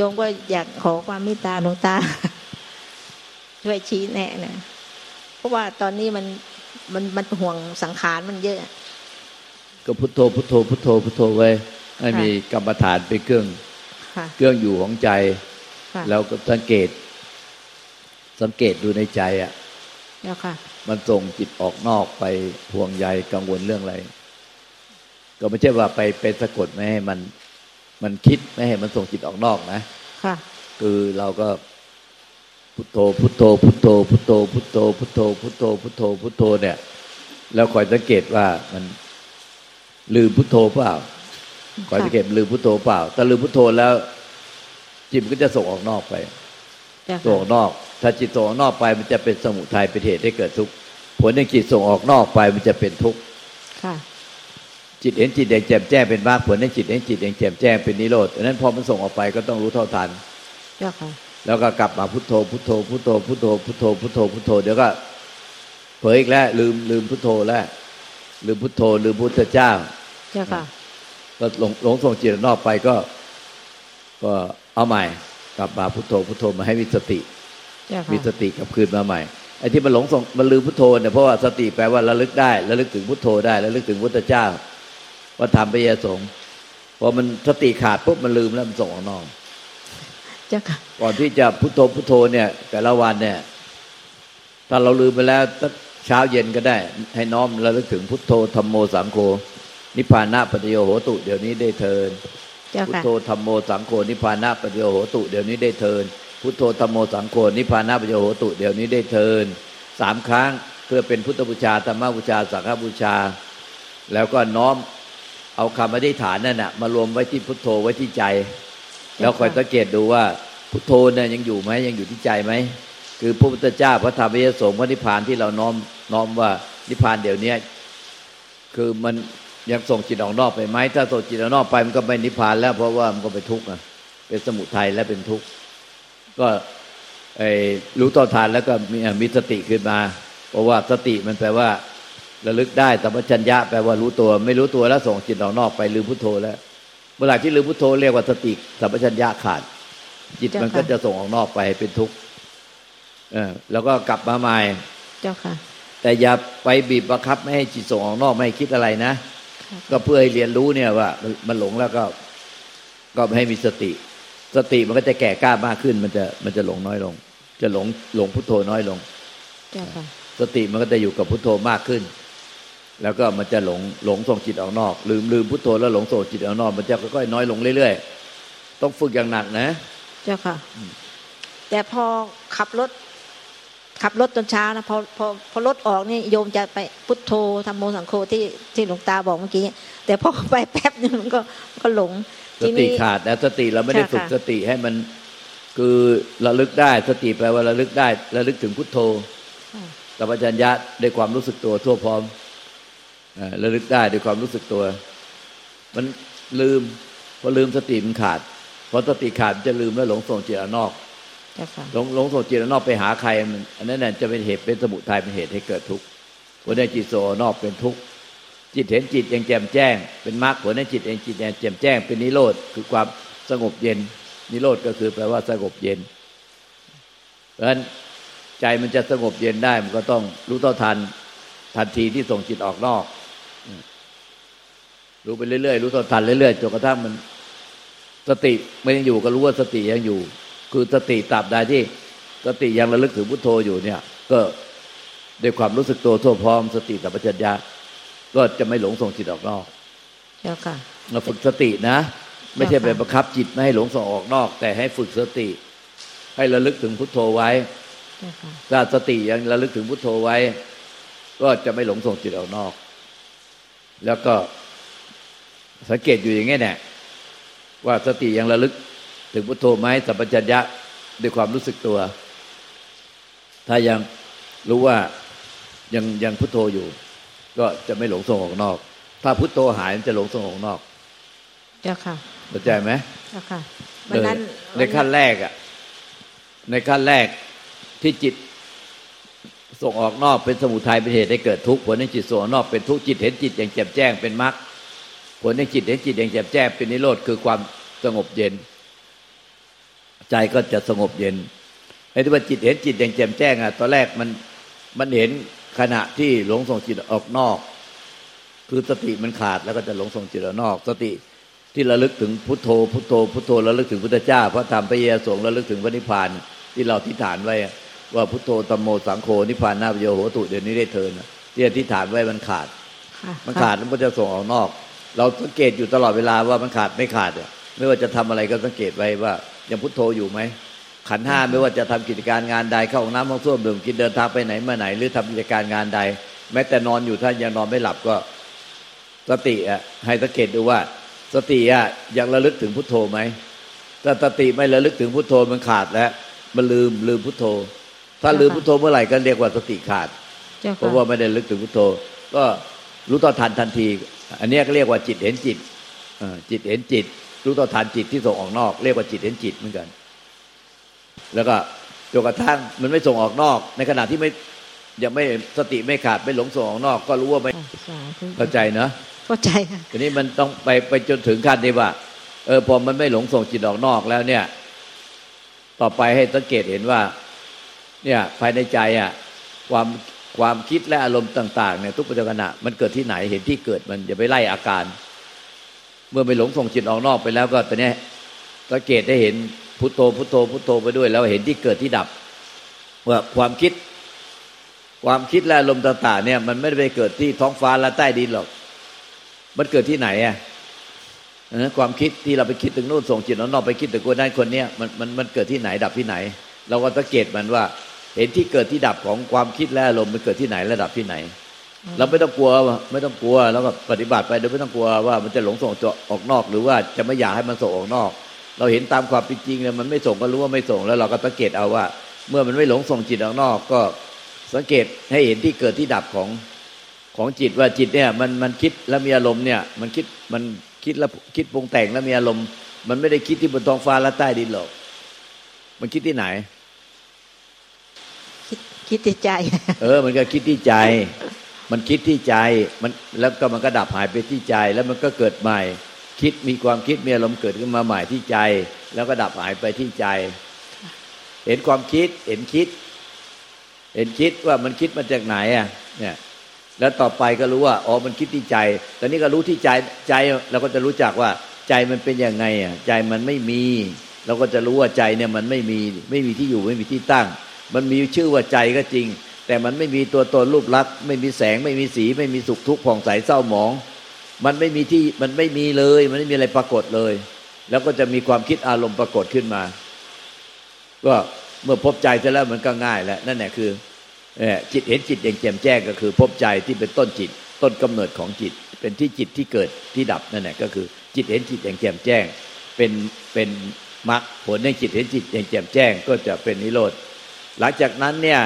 โยมก็อยากขอความเมตตาหลวงตา ช่วยชี้แนะนะเพราะว่าตอนนี้มันมันมันห่วงสังขารมันเยอะ ก็พุทโธพุทโธพุทโธพุทโธไว้ให้มีกรรมฐานเป็นเครื่องค่ะเครื่องอยู่ของใจค่ะแล้วก็สังเกต สังเกตดูในใจอะแล้วค่ะ มันส่งจิตออกนอกไปห่วงใยกังวลเรื่องอะไร ก็ไม่ใช่ว่าไปไปสะกดไม่ให้มัน มันคิดไม่ให้มันส่งจิตออกนอกนะค่ะ คือเราก็พุทโธพุทโธพุทโธพุทโธพุทโธพุทโธพุทโธพุทโธพุทโธเนี่ย แล้วคอยสังเกตว่ามันลืมพุทโธเปล่าคอยสังเกตลืมพุทโธเปล่าถ้าลืมพุทโธแล้ว จิตมันก็จะส่งออกนอกไปเจ้าส่งค่ะออกนอก ถ้าจิตส่งออกนอกไป มันจะเป็นสมุทัยเป็นเหตุให้เกิดทุกข์ผลในจิตส่งออกนอกไปมันจะเป็นทุกข์ค่ะ จิตเห็นจิตเองแจ่มแจ้งเป็นมรรคผลในจิตเห็นจิตเองแจ่มแจ้งเป็นนิโรธดังนั้นพอมันส่งออกไปก็ต้องรู้เท่าทันเจ้าค่ะแล้วก็กลับมาพุทโธพุทโธพุทโธพุทโธพุทโธพุทโธพุทโธเดี๋ยวก็เผลออีกแล้ว ลืมลืมพุทโธแล้วลืมพุทโธลืมพุทธเจ้าเจ้าค่ะก็หลงหลงส่งจิตออกนอกไปก็ ก็เอาใหม่ กลับมาพุทโธพุทโธมาให้มีสติเจ้ามีค่ะสติกลับคืนมาใหม่ไอ้ที่มันหลงส่งมันลืมพุทโธเนี่ยเพราะว่าสติแปลว่าระลึกได้ระลึกถึงพุทโธได้ระลึกถึงพุทธเจ้า ว่าทำไปยสงฆ์พอมันสติขาดปุ๊บมันลืมแล้วมันส่งออกนอกเจ้าค่ะก่อนที่จะพุทโธพุทโธเนี่ย แต่ละวันเนี่ย ถ้าเราลืมไปแล้วสักเช้าเย็นก็ได้ ให้น้อมระลึกถึงพุทโธธรรมโมสังโฆนิพพานะปฏิโยโหตุ เดี๋ยวนี้ได้เทินเจ้าพุทค่ะโธธรรมโมสังโฆนิพพานะปฏิโยโหตุเดี๋ยวนี้ได้เทินพุทโธธรรมโมสังโฆนิพพานะปฏิโยโหตุเดี๋ยวนี้ได้เทินสามครั้งเพื่อเป็นพุทธบูชาธรรมบูชาสังฆบูชา แล้วก็น้อม เอาคำอธิษฐานนั่นน่ะมารวมไว้ที่พุทโธไว้ที่ใจ แล้วคอยสังเกตดูว่าพุทโธเนี่ยยังอยู่ไหมยังอยู่ที่ใจไหมคือพระพุทธเจ้าพระธรรมพระสงฆ์พระนิพพานที่เราน้อมน้อมว่านิพพานเดี๋ยวนี้คือมันยังส่งจิตออกนอกไปไหมถ้าส่งจิตออกนอกไปมันก็ไม่นิพพานแล้วเพราะว่ามันก็เป็นทุกข์อะเป็นสมุทัยและเป็นทุกข์ก็ไอ้รู้ต่อทานแล้วก็มีมีสติขึ้นมา เพราะว่าสติมันแปลว่า ระลึกได้สัมปชัญญะแปลว่ารู้ตัว ไม่รู้ตัวแล้วส่งจิตออกนอกไปลืมพุทโธแล้ว เมื่อไหร่ที่ลืมพุทโธเรียกว่าสติสัมปชัญญะขาด จิตมันก็จะส่งออกนอกไปเป็นทุกข์เออแล้วก็กลับมาใหม่เจ้าค่ะ แต่อย่าไปบีบบังคับไม่ให้จิตส่งออกนอกไม่ให้คิดอะไรนะค่ะก็เพื่อให้เรียนรู้เนี่ยว่ามันมันหลงแล้วก็ก็ให้มีสติ สติมันก็จะแก่กล้ามากขึ้น มันจะมันจะหลงน้อยลง จะหลงหลงพุทโธน้อยลงเจ้าค่ะสติมันก็จะอยู่กับพุทโธมากขึ้น แล้วก็มันจะหลงหลงส่งจิตออกนอก ลืมลืมพุทโธแล้วหลงส่งจิตออกนอก มันจะค่อยๆน้อยลงเรื่อยๆต้องฝึกอย่างหนักนะ เจ้าค่ะ แต่พอขับรถ ขับรถตอนเช้านะพอพอพอรถออกนี่โยมจะไปพุทโธธรรมโมสังโฆที่ที่หลวงตาบอกเมื่อกี้แต่พอไปแป๊บนึงมันก็ก็หลงสติขาดแล้วสติเราไม่ได้ค่ะฝึกค่ะสติให้มันคือระลึกได้สติแปลว่าระลึกได้ระลึกถึงพุทโธค่ะสัมปชัญญะด้วยความรู้สึกตัวทั่วพร้อมเอ่อ ระลึกได้ด้วยความรู้สึกตัว มันลืมพอลืมสติมันขาดพอสติขาดมันจะลืมแล้วหลงส่งจิตออกนอกเจ้าค่ะหลงหลงส่งจิตออกนอกไปหาใครมันอันนั้นน่ะจะเป็นเหตุเป็นสมุทัยเป็นเหตุให้เกิดทุกข์ผลในจิตโสนอกเป็นทุกข์จิตเห็นจิตเองแจ่มแจ้ง เป็นมรรคผลในจิตเองจิตเองแจ่มแจ้ง เป็นนิโรธคือความสงบเย็น นิโรธก็คือแปลว่าสงบเย็น เพราะฉะนั้นใจมันจะสงบเย็นได้มันก็ต้องรู้เท่าทันทันทีที่ส่งจิตออกนอกอืม รู้ไปเรื่อยๆรู้เท่าทันเรื่อยๆจนกระทั่งมัน สติมันยังอยู่ก็รู้ว่าสติยังอยู่ คือสติตราบใดที่ สติยังระลึกถึงพุทโธอยู่เนี่ย ก็ด้วยความรู้สึกตัวทั่วพร้อม สติสัมปชัญญะก็จะไม่หลงส่งจิตออกนอกเจ้าค่ะเราฝึกสตินะ ไม่ใช่ค่ะไปบังคับจิตไม่ให้หลงส่งออกนอก แต่ให้ฝึกสติ ให้ระลึกถึงพุทโธไว้เจ้าค่ะถ้าสติยังระลึกถึงพุทโธไว้ ก็จะไม่หลงส่งจิตออกนอก แล้วก็ สังเกตอยู่อย่างนี้แน่ว่าสติยังระลึก ถึงพุทโธไหมสัมปชัญญะด้วยความรู้สึกตัว ถ้ายังรู้ว่ายังยังพุทโธอยู่ ก็จะไม่หลงส่งออกนอก ถ้าพุทโธหายมันจะหลงส่งออกนอก เจ้าค่ะเข้าใจไหมเจ้าค่ะวันนั้นในขั้นแรกอะ ในขั้นแรกที่จิตส่งออกนอกเป็นสมุทัยเป็นเหตุให้เกิดทุกข์ผลในจิตส่งออกนอกเป็นทุกข์จิตเห็นจิตอย่างแจ่มแจ้งเป็นมรรค ผลในจิตเห็นจิตอย่างแจ่มแจ้งเป็นนิโรธคือความสงบเย็น ใจก็จะสงบเย็นไอ้ที่ว่าจิตเห็นจิตอย่างแจ่มแจ้งอะตอนแรกมันมันเห็นขณะที่หลงส่งจิตออกนอก คือสติมันขาดแล้วก็จะหลงส่งจิตออกนอก สติที่ระลึกถึงพุทโธ พุทโธ พุทโธระลึกถึงพุทธเจ้าพระธรรมพระเยสงฆ์ระลึกถึงพระนิพพานที่เราทิฏฐานไว้ว่าพุทโธตมโมสังโฆนิพพานนาปโยโหตุเดี๋ยวนี้ได้เทินที่อธิษฐานไว้มันขาดค่ะมันขาดมันก็จะส่งออกนอก เราสังเกตอยู่ตลอดเวลาว่ามันขาดไม่ขาดเนี่ยไม่ว่าจะทำอะไรก็สังเกตไว้ว่ายังพุทโธอยู่ไหมขันธ์ห้าไม่ว่าจะทำกิจการงานใดเข้าห้องน้ำห้องส้วมดื่มกินเดินทางไปไหนมาไหน หรือทำกิจการงานใด แม้แต่นอนอยู่ถ้ายังนอนไม่หลับก็สติอะให้สังเกตดูว่า สติอะยังระลึกถึงพุทโธไหมถ้าสติไม่ระลึกถึงพุทโธมันขาดแล้วมันลืมลืมพุทโธ ถ้าลืมพุทโธเมื่อไหร่ก็เรียกว่าสติขาดเจ้าเพค่ะราะว่าไม่ได้ลึกถึงพุทโธ ก็รู้ต่อทันทันที อันเนี้ยก็เรียกว่าจิตเห็นจิตเออจิตเห็นจิต รู้ต่อทันจิตที่ส่งออกนอก เรียกว่าจิตเห็นจิตเหมือนกัน แล้วก็จนกระทั่งมันไม่ส่งออกนอก ในขณะที่ไม่ยังไม่สติไม่ขาดไม่หลงส่งออกนอก ก็รู้ว่าไม่สาธุเข้าใจเนอะเข้าใจค่ะทีนี้มันต้องไปไปจนถึงขั้นที่ว่า เออพอมันไม่หลงส่งจิตออกนอกแล้วเนี่ย ต่อไปให้สังเกตเห็นว่า เนี่ยภายในใจอะ ความ ความคิดและอารมณ์ต่างๆเนี่ยทุกปัจจุบันะมันเกิดที่ไหนเห็นที่เกิดมันอย่าไปไล่อาการ เมื่อไปหลงส่งจิตออกนอกไปแล้วก็ตอนนี้สังเกตได้เห็นพุทโธพุทโธพุทโธไปด้วย แล้วเห็นที่เกิดที่ดับว่าความคิด ความคิดและอารมณ์ต่าง ๆ เนี่ย มันไม่ได้ไปเกิดที่ท้องฟ้าและใต้ดินหรอก มันเกิดที่ไหนอะความคิดที่เราไปคิดถึงนู่นส่งจิตออกนอกไปคิดถึงคนนั้นคนเนี้ยมันมันมันเกิดที่ไหนดับที่ไหน เราก็สังเกตมันว่า เห็นที่เกิดที่ดับของความคิดและอารมณ์มันเกิดที่ไหนระดับที่ไหน เราไม่ต้องกลัวไม่ต้องกลัวแล้วก็ปฏิบัติไปโดยไม่ต้องกลัวว่ามันจะหลงส่งออกนอกหรือว่าจะไม่อยากให้มันส่งออกนอก เราเห็นตามความเป็นจริงเนี่ยมันไม่ส่งก็รู้ว่าไม่ส่งแล้วเราก็สังเกตเอาว่า เมื่อมันไม่หลงส่งจิตออกนอก ก็สังเกตให้เห็นที่เกิดที่ดับของของจิตว่าจิตเนี่ยมันมันคิดแล้วมีอารมณ์เนี่ยมันคิดมันคิดแล้วคิดปรุงแต่งแล้วมีอารมณ์ มันไม่ได้คิดที่บนท้องฟ้าและใต้ดินหรอก มันคิดที่ไหน คิดคิดในใจ เออ มันก็คิดที่ใจ มันคิดที่ใจ มันแล้วก็มันก็ดับหายไปที่ใจ แล้วมันก็เกิดใหม่ คิดมีความคิดมีอารมณ์เกิดขึ้นมาใหม่ที่ใจ แล้วก็ดับหายไปที่ใจ เห็นความคิด เห็นคิด เห็นคิดว่ามันคิดมาจากไหนอะ เนี่ย แล้วต่อไปก็รู้ว่า อ๋อ มันคิดที่ใจ ตอนนี้ก็รู้ที่ใจ ใจเราก็จะรู้จักว่าใจมันเป็นยังไงอะ ใจมันไม่มี เราก็จะรู้ว่าใจเนี่ยมันไม่มี ไม่มีที่อยู่ไม่มีที่ตั้ง มันมีชื่อว่าใจก็จริง แต่มันไม่มีตัวตนรูปลักษณ์ไม่มีแสงไม่มีสี ไม่มีสุขทุกข์ผ่องใสเศร้าหมอง มันไม่มีที่มันไม่มีเลย มันไม่มีอะไรปรากฏเลย แล้วก็จะมีความคิดอารมณ์ปรากฏขึ้นมา ก็เมื่อพบใจเสร็จแล้วมันก็ง่ายแล้วนั่นแหละคือจิตเห็นจิตอย่างแจ่มแจ้งก็คือ พบใจที่เป็นต้นจิต ต้นกำเนิดของจิต เป็นที่จิตที่เกิดที่ดับนั่นแหละก็คือ จิตเห็นจิตอย่างแจ่มแจ้ง เป็นเป็นมรรคผลในจิตเห็นจิตอย่างแจ่มแจ้ง ก็จะเป็นนิโรธ หลังจากนั้นเนี่ย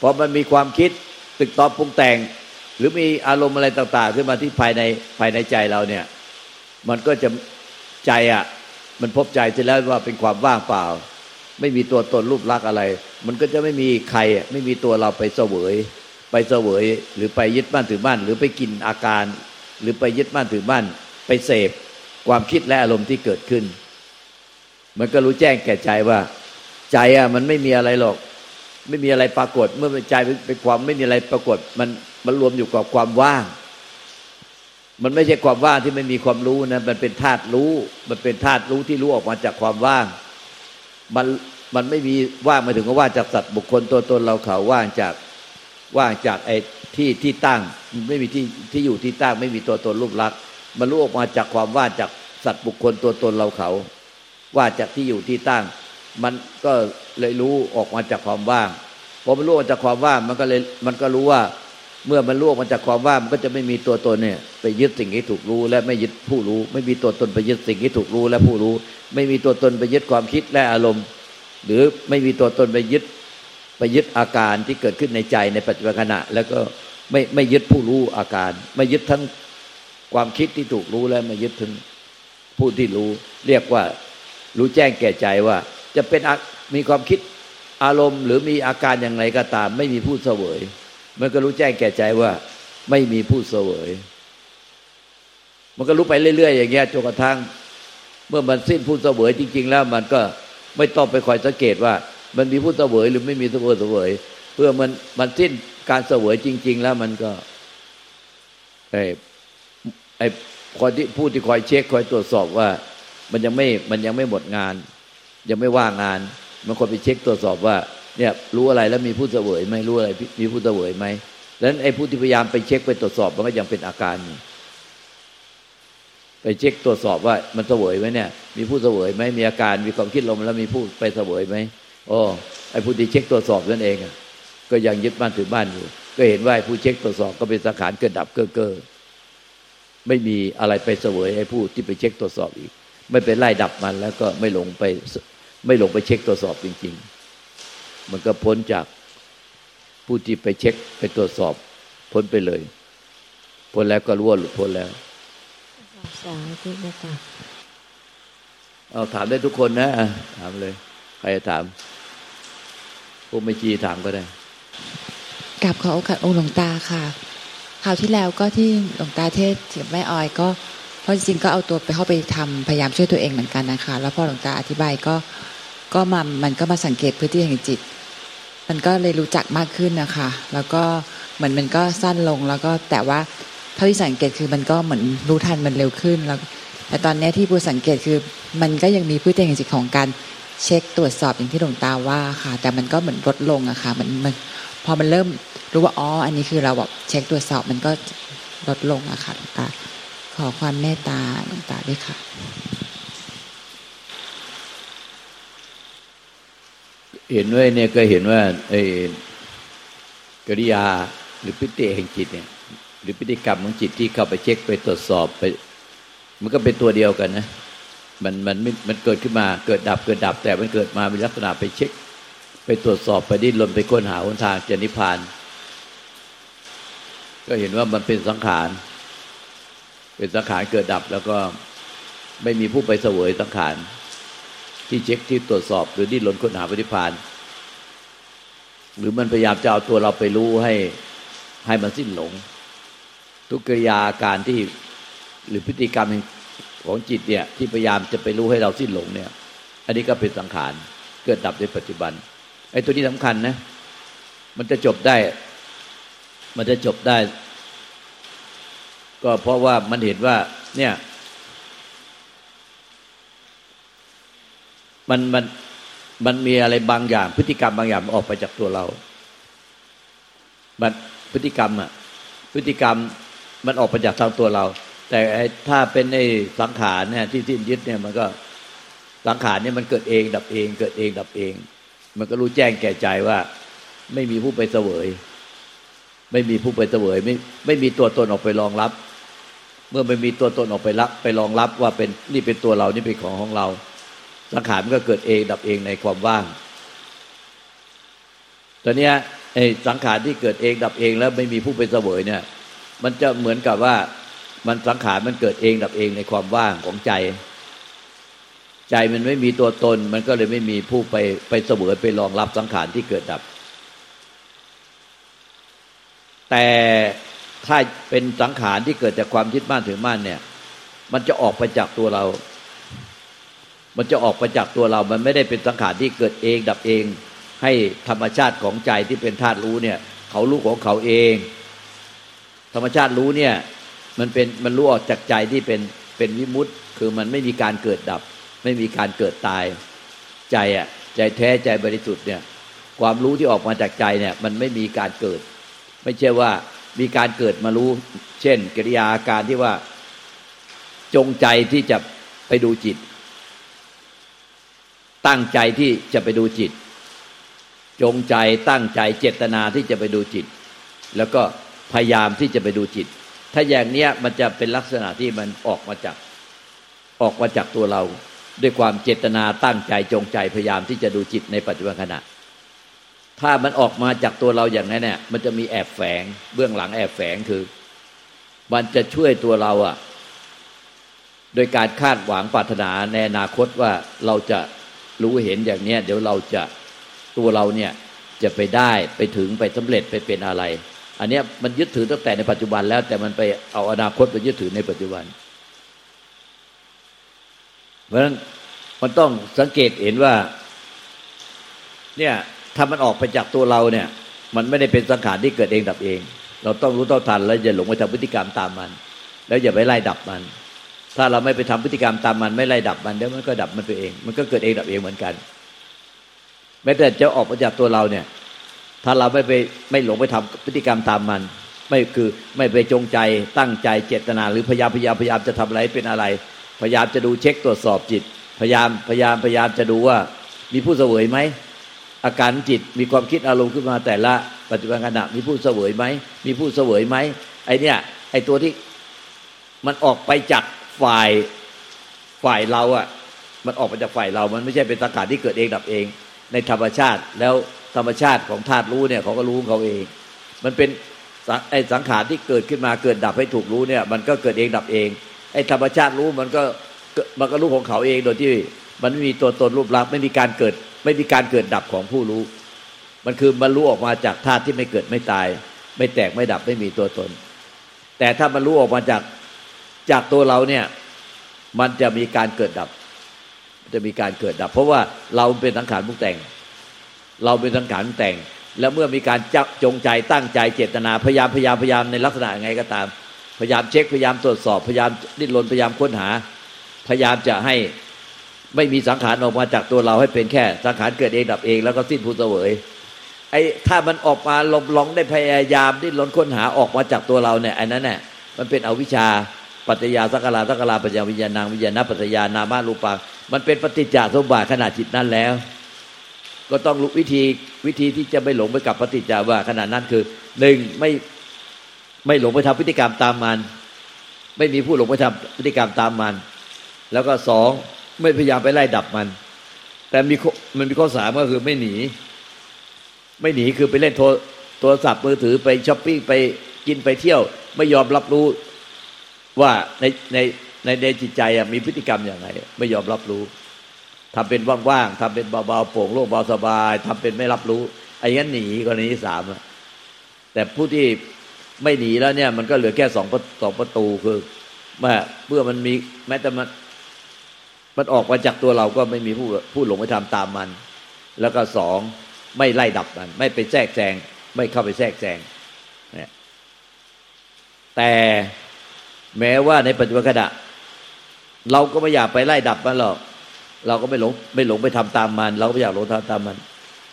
พอมันมีความคิดตึกตอบปรุงแต่ง หรือมีอารมณ์อะไรต่าง ๆ ขึ้นมาที่ภายในภายในใจเราเนี่ย มันก็จะใจอะ มันพบใจเสร็จแล้วว่าเป็นความว่างเปล่า ไม่มีตัวตนรูปลักษณ์อะไร มันก็จะไม่มีใครไม่มีตัวเราไปเสวย ไปเสวย หรือไปยึดมั่นถือมั่น หรือไปกินอาการ หรือไปยึดมั่นถือมั่น ไปเสพความคิดและอารมณ์ที่เกิดขึ้น มันก็รู้แจ้งแก่ใจว่า ใจอะมันไม่มีอะไรหรอก ไม่มีอะไรปรากฏ เมื่อใจเป็นความไม่มีอะไรปรากฏ มันมันรวมอยู่กับความว่าง มันไม่ใช่ความว่างที่ไม่มีความรู้นะมันเป็นธาตุรู้ มันเป็นธาตุรู้ที่รู้ออกมาจากความว่าง มันมันไม่มีว่างหมายถึงว่าว่างจากสัตว์บุคคลตัวตนเราเขาว่างจากว่างจากไอ้ที่ที่ตั้ง ไม่มีที่ที่อยู่ที่ตั้ง ไม่มีตัวตนรูปลักษณ์มันรู้ออกมาจากความว่างจากสัตว์บุคคลตัวตนเราเขา ว่าจากที่อยู่ที่ตั้ง มันก็ เลยรู้ออกมาจากความว่างพอมันรู้ออกจากความว่างมันก็เลยมันก็รู้ว่า เมื่อมันรู้ออกมาจากความว่างมันก็จะไม่มีตัวตนเนี่ย ไปยึดสิ่งที่ถูกรู้ และไม่ยึดผู้รู้ ไม่มีตัวตนไปยึดสิ่งที่ถูกรู้ และผู้รู้ ไม่มีตัวตนไปยึดความคิดและอารมณ์ หรือไม่มีตัวตนไปยึดไปยึดอาการที่เกิดขึ้นในใจในปัจจุบันขณะ แล้วก็ไม่ไม่ยึดผู้รู้อาการ ไม่ยึดทั้งความคิดที่ถูกรู้และไม่ยึดทั้งผู้ที่รู้ เรียกว่ารู้แจ้งแก่ใจว่า จะเป็นอ มีความคิดอารมณ์ หรือมีอาการอย่างไรก็ตาม ไม่มีผู้เสวย มันก็รู้แจ้งแก่ใจว่า ไม่มีผู้เสวย มันก็รู้ไปเรื่อยๆอย่างเงี้ยจนกระทั่งเมื่อมันสิ้นผู้เสวยจริง ๆ แล้ว มันก็ไม่ต้องไปคอยสังเกตว่า มันมีผู้เสวยหรือไม่มีผู้เสวย เพื่อมันมันสิ้นการเสวยจริง ๆ แล้วมันก็ไอ้ไอ้คนที่ผู้ที่คอยเช็คคอยตรวจสอบว่า มันยังไม่มันยังไม่หมดงาน ยังไม่ว่างงาน มันควรไปเช็คตรวจสอบว่าเนี่ยรู้อะไรแล้วมีผู้เสวยไหมรู้อะไรมีผู้เสวยไหมดังนั้นไอ้ผู้ที่พยายามไปเช็คไปตรวจสอบมันก็ยังเป็นอาการอยู่ไปเช็คตรวจสอบว่ามันเสวยไหมเนี่ย มีผู้เสวยไหมมีอาการมีความคิดลมแล้วมีผู้ไปเสวยไหมโอ้ไอ้ผู้ที่เช็คตรวจสอบนั่นเองอะก็ยังยึดบ้านถือบ้านอยู่ ก็เห็นว่าผู้เช็คตรวจสอบก็เป็นสังขารเกิดดับเก้อเก้อไม่มีอะไรไปเสวยไอ้ผู้ที่ไปเช็คตรวจสอบอีก ไม่ไปไล่ดับมันแล้วก็ไม่หลงไป ไม่ลงไปเช็คตรวจสอบจริง ๆ มันก็พ้นจากผู้ที่ไปเช็คไปตรวจสอบ พ้นไปเลย พ้นแล้วก็รู้ว่าหลุดพ้นแล้วสาธุนะคะเอาถามได้ทุกคนนะอะถามเลย ใครจะถามพวกไม่จีถามก็ได้กับขอโอกาสองค์หลวงตาค่ะคราวที่แล้วก็ที่หลวงตาเทศเสียแม่ออยก็เพ ราะจริงๆก็เอาตัวไปเข้าไปทำพยายามช่วยตัวเองเหมือนกันนะคะ แล้วพอหลวงตาอธิบายก็ก็มามันก็มาสังเกตพื้นที่แห่งจิต มันก็เลยรู้จักมากขึ้นนะคะ แล้วก็เหมือนมันก็สั้นลงแล้วก็แต่ว่าเท่าที่สังเกตคือมันก็เหมือนรู้ทันมันเร็วขึ้นแล้ว แต่ตอนนี้ที่ปูสังเกตคือมันก็ยังมีพื้นที่แห่งจิตของการเช็คตรวจสอบอย่างที่หลวงตาว่าค่ะ แต่มันก็เหมือนลดลงอะค่ะมันมันพอมันเริ่มรู้ว่าอ๋ออันนี้คือเราแบบเช็คตรวจสอบมันก็ลดลงอะค่ะหลวงตา ขอความเมตตาหลวงตาด้วยค่ะ เห็นไว้เนี่ยก็เห็นว่าไอ้กริยาหรือพฤติแห่งจิตเนี่ย หรือพฤติกรรมของจิตที่เข้าไปเช็คไปตรวจสอบไป มันก็เป็นตัวเดียวกันนะมันมันมันเกิดขึ้นมาเกิดดับเกิดดับ แต่มันเกิดมามีลักษณะไปเช็ค ไปตรวจสอบไปดิ้นรนไปค้นหาหนทางจะนิพพาน ก็เห็นว่ามันเป็นสังขาร เป็นสังขารเกิดดับ แล้วก็ไม่มีผู้ไปเสวยสังขารที่เช็คที่ตรวจสอบหรือดิ้นรนค้นหาปฏิพานหรือมันพยายามจะเอาตัวเราไปรู้ให้ให้มันสิ้นหลง ทุกกิริยาการที่หรือพฤติกรรมของจิตเนี่ย ที่พยายามจะไปรู้ให้เราสิ้นหลงเนี่ย อันนี้ก็เป็นสังขารเกิดดับในปัจจุบันไอ้ตัวนี้สำคัญนะมันจะจบได้ มันจะจบได้ ก็เพราะว่ามันเห็นว่า เนี่ย มันมันมันมีอะไรบางอย่าง พฤติกรรมบางอย่างออกไปจากตัวเราบันพฤติกรรมอะพฤติกรรมมันออกไปจากทางตัวเรา แต่ถ้าเป็นไอ้สังขารเนี่ยที่ที่ยึดเนี่ยมันก็สังขารเนี่ยมันเกิดเองดับเอง เกิดเองดับเอง มันก็รู้แจ้งแก่ใจว่า ไม่มีผู้ไปเสวย ไม่มีผู้ไปเสวย ไม่ไม่มีตัวตนออกไปรองรับ เมื่อไม่มีตัวตนออกไปรับไปรองรับว่าเป็นนี่เป็นตัวเรานี่เป็นของของเรา สังขารมันก็เกิดเองดับเองในความว่างตอนนี้ไอ้สังขารที่เกิดเองดับเองแล้วไม่มีผู้ไปเสวยเนี่ย มันจะเหมือนกับว่ามันสังขารมันเกิดเองดับเองในความว่างของใจ ใจมันไม่มีตัวตน มันก็เลยไม่มีผู้ไปไปเสวยไปรองรับสังขารที่เกิดดับ แต่ ถ้าเป็นสังขารที่เกิดจากความยึดมั่นถือมั่นเนี่ย มันจะออกไปจากตัวเรา มันจะออกไปจากตัวเรา มันไม่ได้เป็นสังขารที่เกิดเองดับเอง ให้ธรรมชาติของใจที่เป็นธาตุรู้เนี่ย เขารู้ของเขาเอง ธรรมชาติรู้เนี่ย มันเป็นมันรู้ออกจากใจที่เป็นเป็นวิมุตต์คือมันไม่มีการเกิดดับ ไม่มีการเกิดตาย ใจอะ ใจแท้ใจบริสุทธิ์เนี่ย ความรู้ที่ออกมาจากใจเนี่ย มันไม่มีการเกิด ไม่ใช่ว่า มีการเกิดมารู้ เช่น กิริยาอาการที่ว่าจงใจที่จะไปดูจิต ตั้งใจที่จะไปดูจิต จงใจตั้งใจเจตนาที่จะไปดูจิต แล้วก็พยายามที่จะไปดูจิต ถ้าอย่างเนี้ยมันจะเป็นลักษณะที่มันออกมาจากออกมาจากตัวเรา ด้วยความเจตนาตั้งใจจงใจพยายามที่จะดูจิตในปัจจุบันขณะ ถ้ามันออกมาจากตัวเราอย่างนั้นเนี่ยมันจะมีแอบแฝง เบื้องหลังแอบแฝงคือ มันจะช่วยตัวเราอะโดยการคาดหวังปรารถนาในอนาคตว่าเราจะรู้เห็นอย่างเนี้ยเดี๋ยวเราจะตัวเราเนี่ยจะไปได้ไปถึงไปสำเร็จไปเป็นอะไร อันเนี้ยมันยึดถือตั้งแต่ในปัจจุบันแล้วแต่มันไปเอาอนาคตไปยึดถือในปัจจุบัน เพราะฉะนั้นมันต้องสังเกตเห็นว่า เนี่ย ถ้ามันออกไปจากตัวเราเนี่ย มันไม่ได้เป็นสังขารที่เกิดเองดับเอง เราต้องรู้เท่าทัน แล้วอย่าหลงไปทำพฤติกรรมตามมัน แล้วอย่าไปไล่ดับมัน ถ้าเราไม่ไปทำพฤติกรรมตามมันไม่ไล่ดับมันเดี๋ยวมันก็ดับมันไปเอง มันก็เกิดเองดับเองเหมือนกันแม้แต่จะออกมาจากตัวเราเนี่ย ถ้าเราไม่ไปไม่หลงไปทำพฤติกรรมตามมัน ไม่คือไม่ไปจงใจตั้งใจเจตนา หรือพยายามพยายามพยายามจะทำอะไรเป็นอะไร พยายามจะดูเช็คตรวจสอบจิต พยายามพยายามพยายามจะดูว่ามีผู้เสวยไหม อาการจิตมีความคิดอารมณ์ขึ้นมาแต่ละปัจจุบันขณะมีผู้เสวยไหมมีผู้เสวยไหมไอเนี่ยไอตัวที่มันออกไปจากฝ่ายฝ่ายเราอะมันออกไปจากฝ่ายเรา มันไม่ใช่เป็นสังขารที่เกิดเองดับเอง ในธรรมชาติแล้วธรรมชาติของธาตุรู้เนี่ยเขาก็รู้เขาเอง มันเป็นไอสังขารที่เกิดขึ้นมาเกิดดับให้ถูกรู้เนี่ย มันก็เกิดเองดับเอง ไอธรรมชาติรู้มันก็มันก็รู้ของเขาเองโดยที่มันไม่มีตัวตนรูปลักษณ์ไม่มีการเกิด ไม่มีการเกิดดับของผู้รู้ มันคือมันรู้ออกมาจากธาตุที่ไม่เกิดไม่ตาย ไม่แตกไม่ดับไม่มีตัวตน แต่ถ้ามันรู้ออกมาจากจากตัวเราเนี่ยมันจะมีการเกิดดับ จะมีการเกิดดับ เพราะว่าเราเป็นสังขารมุกแต่ง เราเป็นสังขารมุกแต่ง แล้วเมื่อมีการจับจงใจตั้งใจเจตนาพยายามพยายามพยายามในลักษณะไงก็ตาม พยายามเช็คพยายามตรวจสอบพยายามดิ้นรนพยายามค้นหา พยายามจะให้ ไม่มีสังขารออกมาจากตัวเราให้เป็นแค่ สังขารเกิดเองดับเองแล้วก็สิ้นผู้เสวยไอ้ถ้ามันออกมาลมลองได้พยายามดิ้นรนค้นหาออกมาจากตัวเราเนี่ยไอ้นั้นเนี่ยมันเป็นอวิชชาปัจจยาสักการาสักการาปัญญาวิญญาณังวิญญาณปัจจยานามารูปังมันเป็นปฏิจจสมบัติขณะจิตนั้นแล้ว ก็ต้องรู้วิธีวิธีที่จะไม่หลงไปกับปฏิจจาว่าขณะนั้นคือหนึ่งไม่ไม่หลงไปทำพฤติกรรมตามมัน ไม่มีผู้หลงไปทำพฤติกรรมตามมัน แล้วก็สอง ไม่พยายามไปไล่ดับมัน แต่มีมันมีข้อสามก็คือไม่หนี ไม่หนีคือไปเล่นโทรโทรศัพท์มือถือไปช้อปปิ้งไปกินไปเที่ยว ไม่ยอมรับรู้ว่าในในในในจิตใจมีพฤติกรรมอย่างไรไม่ยอมรับรู้ทำเป็นว่างๆทำเป็นเบาๆโปร่งโล่งเบาสบายทำเป็นไม่รับรู้ไอ้งั้นหนีกรณีที่สามแต่ผู้ที่ไม่หนีแล้วเนี่ย มันก็เหลือแค่สองสองประตูคือเมื่อเมื่อมันมีแม้แต่มัน มันออกมาจากตัวเราก็ไม่มีผู้ผู้หลงไปทำตามมัน แล้วก็สองไม่ไล่ดับมัน ไม่ไปแทรกแซงไม่เข้าไปแทรกแซงเนี่ยแต่แม้ว่าในปัจจุบันขณะเราก็ไม่อยากไปไล่ดับมันหรอกเราก็ไม่หลงไม่หลงไปทำตามมัน เราก็ไม่อยากหลงทำตามมัน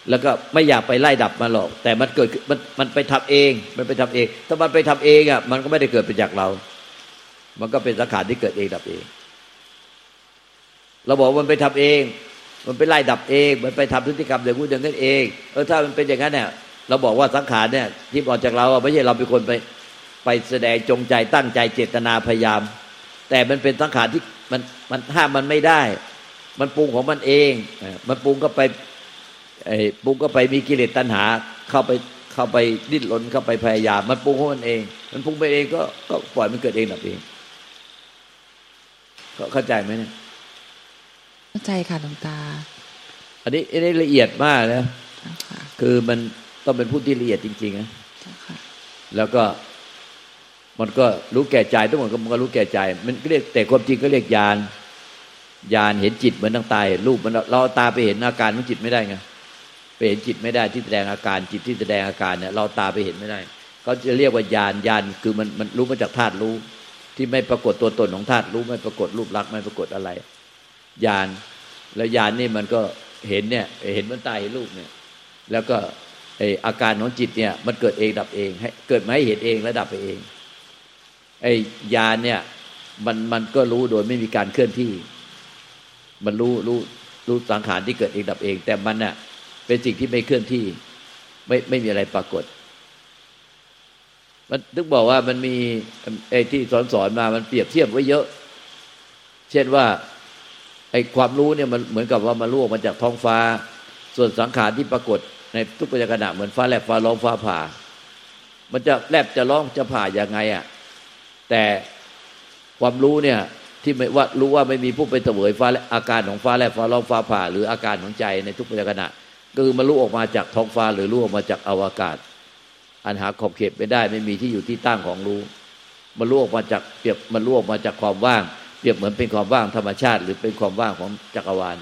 แล้วก็ไม่อยากไปไล่ดับมันหรอก แต่มันเกิดมันมันไปทำเอง มันไปทำเอง ถ้ามันไปทำเองอะมันก็ไม่ได้เกิดเป็นจากเรา มันก็เป็นสังขารที่เกิดเองดับเอง เราบอกมันไปทำเอง มันไปไล่ดับเอง มันไปทำพฤติกรรมอย่างนู้นอย่างนั้นเอง เออถ้ามันเป็นอย่างนั้นเนี่ยเราบอกว่าสังขารเนี่ยที่ออกจากเราไม่ใช่เราเป็นคนไปไปแสดงจงใจตั้งใจเจตนาพยายาม แต่มันเป็นสังขารที่มันมันห้ามมันไม่ได้ มันปรุงของมันเอง มันปรุงก็ไปไอ้ปรุงก็ไปมีกิเลสตัณหาเข้าไปเข้าไปดิ้นรนเข้าไปพยายาม มันปรุงของมันเอง มันปรุงไปเองก็ก็ปล่อยมันเกิดเองดับเองเข้าใจไหมเนี่ย เข้าใจค่ะหลวงตา อันนี้อันนี้ละเอียดมากนะคือมันต้องเป็นผู้ที่ละเอียดจริงๆนะแล้วก็มันก็รู้แก่ใจทุกคนก็มันก็รู้แก่ใจ มันเรียกแต่ความจริงก็เรียกญาณญาณเห็นจิตเหมือนตั้งตาเห็นรูปมันเราตาไปเห็นอาการของจิตไม่ได้ไงไปเห็นจิตไม่ได้ที่แสดงอาการจิตที่แสดงอาการเนี่ยเราตาไปเห็นไม่ได้เขาจะเรียกว่าญาณญาณคือมันมันรู้มาจากธาตุรู้ ที่ไม่ปรากฏตัวตนของธาตุรู้ไม่ปรากฏรูปลักษณ์ไม่ปรากฏอะไร ญาณแล้วญาณนี่มันก็เห็นเนี่ย เห็นมันตายเห็นรูปเนี่ย แล้วก็ไออาการของจิตเนี่ย มันเกิดเองดับเองให้เกิดมาให้เห็นเองแล้วดับไปเองไอญาณเนี่ย มันมันก็รู้โดยไม่มีการเคลื่อนที่ มันรู้รู้รู้สังขารที่เกิดเองดับเอง แต่มันน่ะ เป็นสิ่งที่ไม่เคลื่อนที่ ไม่ไม่มีอะไรปรากฏมันถึงบอกว่ามันมีไอ้ที่สอนสอนมา มันเปรียบเทียบไว้เยอะ เช่นว่า ไอ้ความรู้เนี่ยมันเหมือนกับว่ามันรู้ออกมาจากท้องฟ้า ส่วนสังขารที่ปรากฏในทุกปัจจุบันเหมือนฟ้าแลบฟ้าร้องฟ้าผ่า มันจะแลบจะร้องจะผ่าอย่างไงอะ่ะแต่ความรู้เนี่ยที่ไม่ว่ารู้ว่าไม่มีผู้ไปเสวยฟ้าและอาการของฟ้าแลบฟ้าร้องฟ้าผ่า หรืออาการของใจในทุกปัจจุบันก็คือมันรู้ออกมาจากท้องฟ้า หรือรู้ออกมาจากอวกาศ อันหาขอบเขตไม่ได้ ไม่มีที่อยู่ที่ตั้งของรู้ มันรู้ออกมาจากเปรียบมันรู้ออกมาจากความว่าง รียบเหมือนเป็นความว่างธรรมชาติ หรือเป็นความว่างของจักรวาล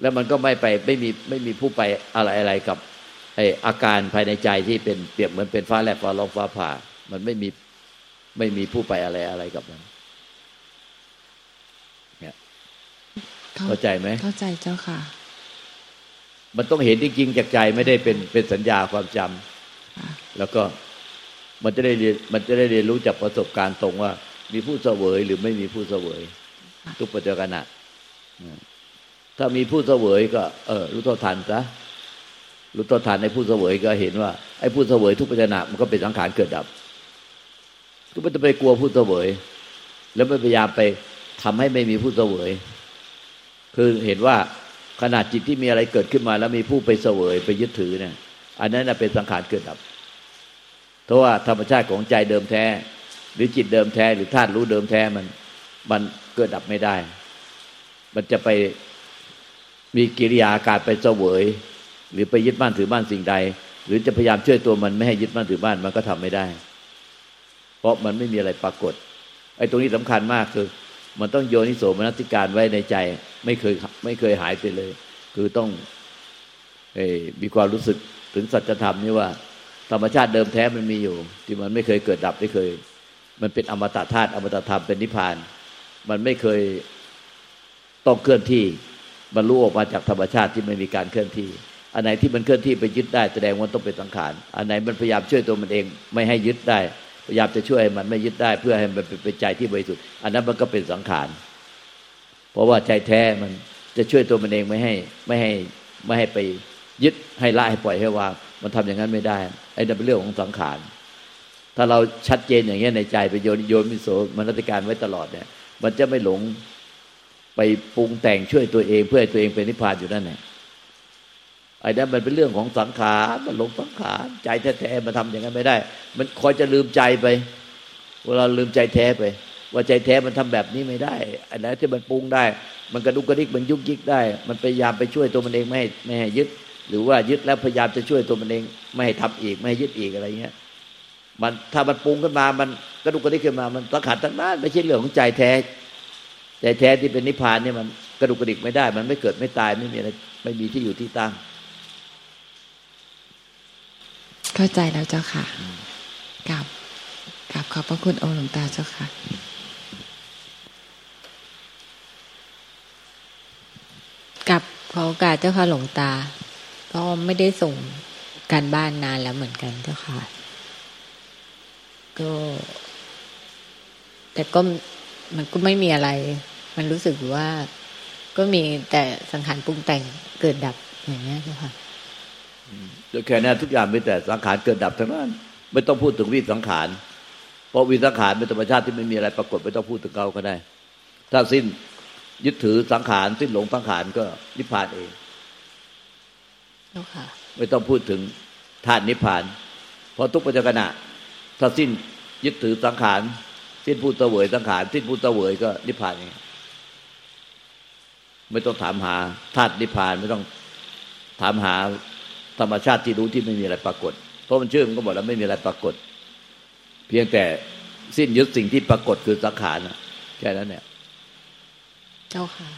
แล้วมันก็ไม่ไปไม่มีไม่มีผู้ไปอะไรอะไรกับไออาการภายในใจที่เป็นเปรียบเหมือนเป็นฟ้าแลบฟ้าร้องฟ้าผ่า มันไม่มีไม่มีผู้ไปอะไรอะไรกับมันเนี่ยเข้าใจไหมเข้าใจเจ้าค่ะ มันต้องเห็นจริงๆจากใจไม่ได้เป็นเป็นสัญญาความจำค่ะแล้วก็มันจะได้เรียนมันจะได้เรียนรู้จากประสบการณ์ตรงว่า มีผู้เสวยหรือไม่มีผู้เสวย ทุกปัจจุบันอืมถ้ามีผู้เสวยก็ เออรู้เท่าทันซะรู้เท่าทันในผู้เสวยก็เห็นว่าไอ้ผู้เสวยทุกปัจจุบันมันก็เป็นสังขารเกิดดับ ก็ไม่ต้องไปกลัวผู้เสวย แล้วไม่พยายามไปทำให้ไม่มีผู้เสวย คือเห็นว่าขนาดจิตที่มีอะไรเกิดขึ้นมา แล้วมีผู้ไปเสวยไปยึดถือเนี่ย อันนั้นนะเป็นสังขารเกิดดับเพราะว่าธรรมชาติของใจเดิมแท้ หรือจิตเดิมแท้หรือธาตุรู้เดิมแท้มัน มันเกิดดับไม่ได้ มันจะไปมีกิริยาอาการไปเสวย หรือไปยึดมั่นถือมั่นสิ่งใด หรือจะพยายามช่วยตัวมันไม่ให้ยึดมั่นถือมั่นมันก็ทำไม่ได้ เพราะมันไม่มีอะไรปรากฏไอ้ตรงนี้สำคัญมากคือ มันต้องโยนิโสมนสิการไว้ในใจ ไม่เคยไม่เคยหายไปเลย คือต้องอมีความรู้สึกถึงสัจธรรมนี่ว่า ธรรมชาติเดิมแท้มันมีอยู่ ที่มันไม่เคยเกิดดับไม่เคย มันเป็นอมตะธาตุอมตะธรรมเป็นนิพพาน มันไม่เคยต้องเคลื่อนที่บรรลุออกมาจากธรรมชาติที่ไม่มีการเคลื่อนที่ อันไหนที่มันเคลื่อนที่ไปยึดได้แสดงว่าต้องเป็นสังขาร อันไหนมันพยายามช่วยตัวมันเอง ไม่ให้ยึดได้ พยายามจะช่วยให้มันไม่ยึดได้ เพื่อให้มันเป็นใจที่บริสุทธิ์ อันนั้นมันก็เป็นสังขาร เพราะว่าใจแท้มันจะช่วยตัวมันเองไม่ให้ไม่ให้ไม่ให้ไปยึดให้ละให้ปล่อยให้วาง มันทำอย่างนั้นไม่ได้ ไอ้นั่นเป็นเรื่องของสังขาร ถ้าเราชัดเจนอย่างเงี้ยในใจไปโยนโยนมิโสมนติการไว้ตลอดเนี่ย มันจะไม่หลงไปปรุงแต่งช่วยตัวเอง เพื่อให้ตัวเองเป็นนิพพานอยู่นั่นแหละไอ้นั่นมันเป็นเรื่องของสังขารมันหลงสังขารใจแท้ๆมันทำอย่างนั้นไม่ได้ มันคอยจะลืมใจไป เวลาลืมใจแท้ไป ว่าใจแท้มันทำแบบนี้ไม่ได้อันไหนที่มันปรุงได้ มันกระดุกกระดิกมันยุกยิกได้ มันพยายามไปช่วยตัวมันเองไม่ให้ไม่ให้ยึด หรือว่ายึดแล้วพยายามจะช่วยตัวมันเอง ไม่ให้ทำอีกไม่ให้ยึดอีกอะไรเงี้ย มันถ้ามันปรุงขึ้นมา มันกระดุกกระดิกขึ้นมา มันสังขารทั้งนั้นไม่ใช่เรื่องของใจแท้ ใจแท้ที่เป็นนิพพานเนี่ยมันกระดุกกระดิกไม่ได้ มันไม่เกิดไม่ตายไม่มีอะไรไม่มีที่อยู่ที่ตั้ง เข้าใจแล้วเจ้าค่ะกราบกราบขอบพระคุณองค์หลวงตาเจ้าค่ะกับขอโอกาสเจ้าค่ะหลวงตา ก็ไม่ได้ส่งการบ้านนานแล้วเหมือนกันเจ้าค่ะ ก็ แต่ก็มันก็ไม่มีอะไร มันรู้สึกว่า ก็มีแต่สังขารปรุงแต่งเกิดดับอย่างเงี้ยเจ้าค่ะโดยแค่นั้นทุกอย่างมีแต่สังขารเกิดดับทั้งนั้นไม่ต้องพูดถึงวิสังขารเพราะวิสังขารเป็นธรรมชาติที่ไม่มีอะไรปรากฏไม่ต้องพูดถึงเขาก็ได้ ถ้าสิ้นยึดถือสังขารสิ้นหลงสังขารก็นิพพานเองเจ้าค่ะไม่ต้องพูดถึงธาตุนิพพาน เพราะทุกปัจจุบัน ถ้าสิ้นยึดถือสังขารสิ้นผู้เสวยสังขารสิ้นผู้เสวยก็นิพพานเองไม่ต้องถามหาธาตุนิพพานไม่ต้องถามหาธรรมชาติที่รู้ที่ไม่มีอะไรปรากฏ เพราะมันชื่อมันก็บอกแล้วไม่มีอะไรปรากฏ เพียงแต่สิ้นยึดสิ่งที่ปรากฏคือสังขารแค่นั้นเนี่ย เจ้าค่ะ